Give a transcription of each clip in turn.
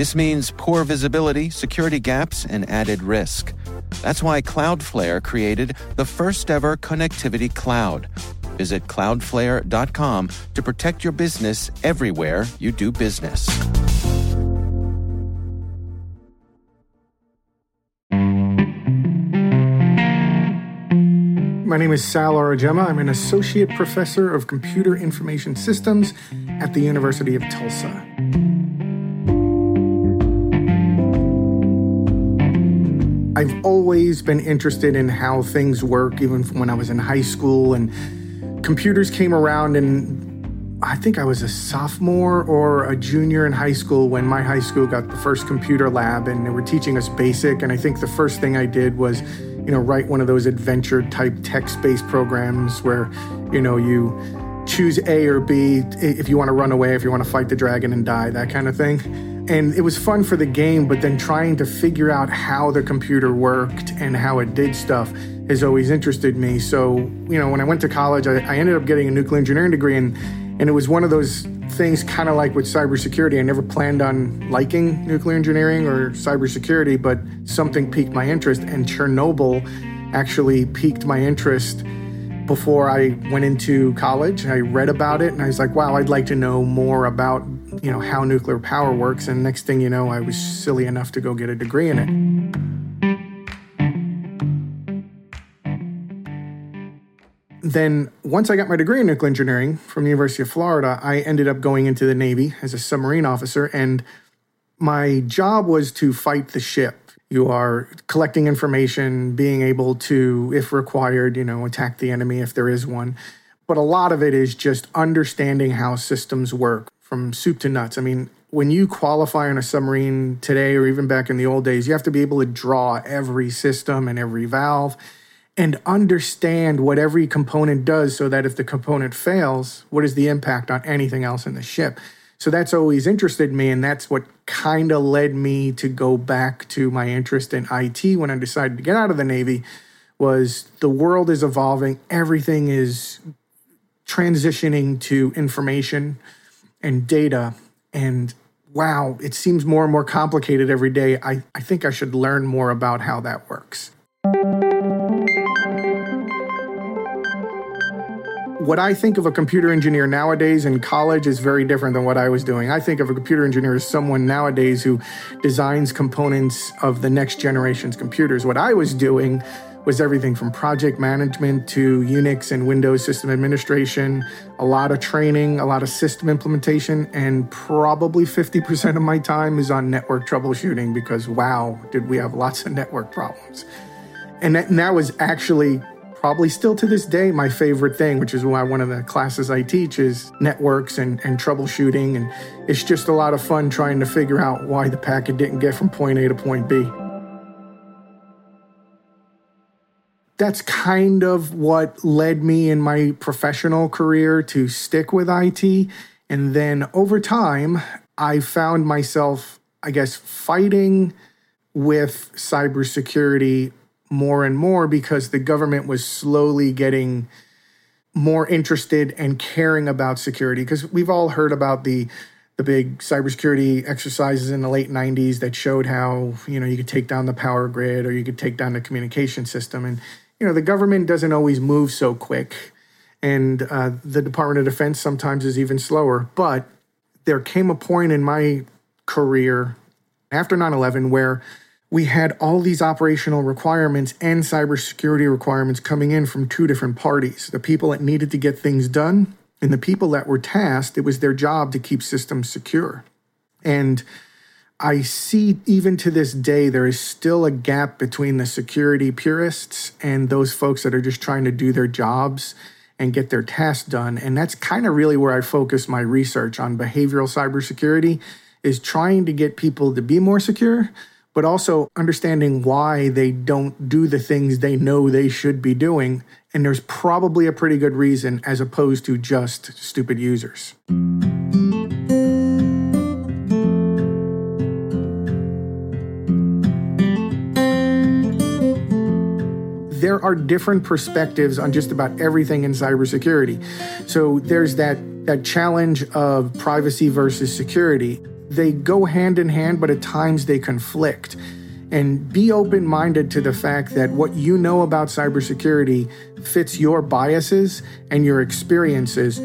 This means poor visibility, security gaps, and added risk. That's why Cloudflare created the first ever connectivity cloud. Visit cloudflare.com to protect your business everywhere you do business. My name is Sal Aurigemma. I'm an associate professor of computer information systems at the University of Tulsa. I've always been interested in how things work, even when I was in high school. And computers came around, and I think I was a sophomore or a junior in high school when my high school got the first computer lab, and they were teaching us BASIC. And I think the first thing I did was you know, write one of those adventure type text based programs where, you know, you choose A or B if you want to run away, if you want to fight the dragon and die, that kind of thing. And it was fun for the game, but then trying to figure out how the computer worked and how it did stuff has always interested me. So, you know, when I went to college, I, I ended up getting a nuclear engineering degree, and, and it was one of those things kind of like with cybersecurity. I never planned on liking nuclear engineering or cybersecurity, but something piqued my interest, and Chernobyl actually piqued my interest before I went into college. I read about it and I was like, wow, I'd like to know more about, you know, how nuclear power works. And next thing you know, I was silly enough to go get a degree in it. then once I got my degree in nuclear engineering from the University of Florida, I ended up going into the Navy as a submarine officer. And my job was to fight the ship. You are collecting information, being able to, if required, you know, attack the enemy if there is one. But a lot of it is just understanding how systems work from soup to nuts. I mean, when you qualify on a submarine today or even back in the old days, you have to be able to draw every system and every valve and understand what every component does so that if the component fails, what is the impact on anything else in the ship? So that's always interested me, and that's what kind of led me to go back to my interest in IT when I decided to get out of the Navy. Was the world is evolving, everything is transitioning to information and data, and wow, it seems more and more complicated every day. I, I think I should learn more about how that works. what I think of a computer engineer nowadays in college is very different than what I was doing. I think of a computer engineer as someone nowadays who designs components of the next generation's computers. What I was doing was everything from project management to Unix and Windows system administration, a lot of training, a lot of system implementation, and probably 50% of my time is on network troubleshooting because wow, did we have lots of network problems. And that, and that was actually probably still to this day my favorite thing, which is why one of the classes I teach is networks and, and troubleshooting. And it's just a lot of fun trying to figure out why the packet didn't get from point A to point B. That's kind of what led me in my professional career to stick with IT. And then over time, I found myself, I guess, fighting with cybersecurity more and more because the government was slowly getting more interested and caring about security because we've all heard about the the big cybersecurity exercises in the late 90s that showed how you know you could take down the power grid or you could take down the communication system and you know the government doesn't always move so quick and uh, the department of defense sometimes is even slower. But there came a point in my career after 9-11 where we had all these operational requirements and cybersecurity requirements coming in from two different parties the people that needed to get things done and the people that were tasked it was their job to keep systems secure. And i see even to this day there is still a gap between the security purists and those folks that are just trying to do their jobs and get their tasks done and that's kind of really where i focus my research on behavioral cybersecurity is trying to get people to be more secure but also understanding why they don't do the things they know they should be doing. And there's probably a pretty good reason as opposed to just stupid users. There are different perspectives on just about everything in cybersecurity. So there's that that challenge of privacy versus security they go hand in hand, but at times they conflict. And be open minded to the fact that what you know about cybersecurity fits your biases and your experiences.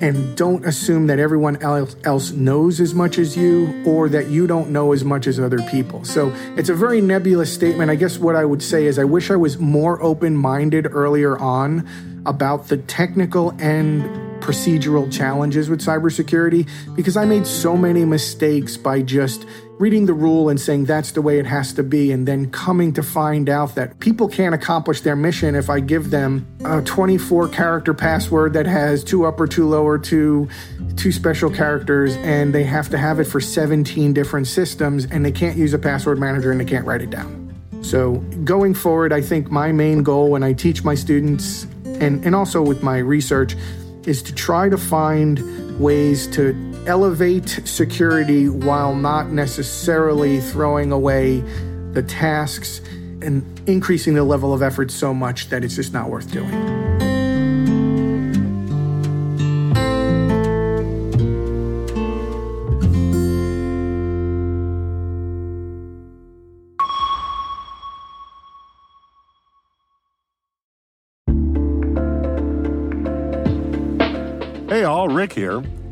And don't assume that everyone else knows as much as you or that you don't know as much as other people. So it's a very nebulous statement. I guess what I would say is I wish I was more open minded earlier on about the technical and procedural challenges with cybersecurity because I made so many mistakes by just reading the rule and saying that's the way it has to be, and then coming to find out that people can't accomplish their mission if I give them a 24 character password that has two upper, two lower, two two special characters, and they have to have it for 17 different systems, and they can't use a password manager and they can't write it down. So, going forward, I think my main goal when I teach my students and, and also with my research is to try to find ways to elevate security while not necessarily throwing away the tasks and increasing the level of effort so much that it's just not worth doing. Hey all, Rick here.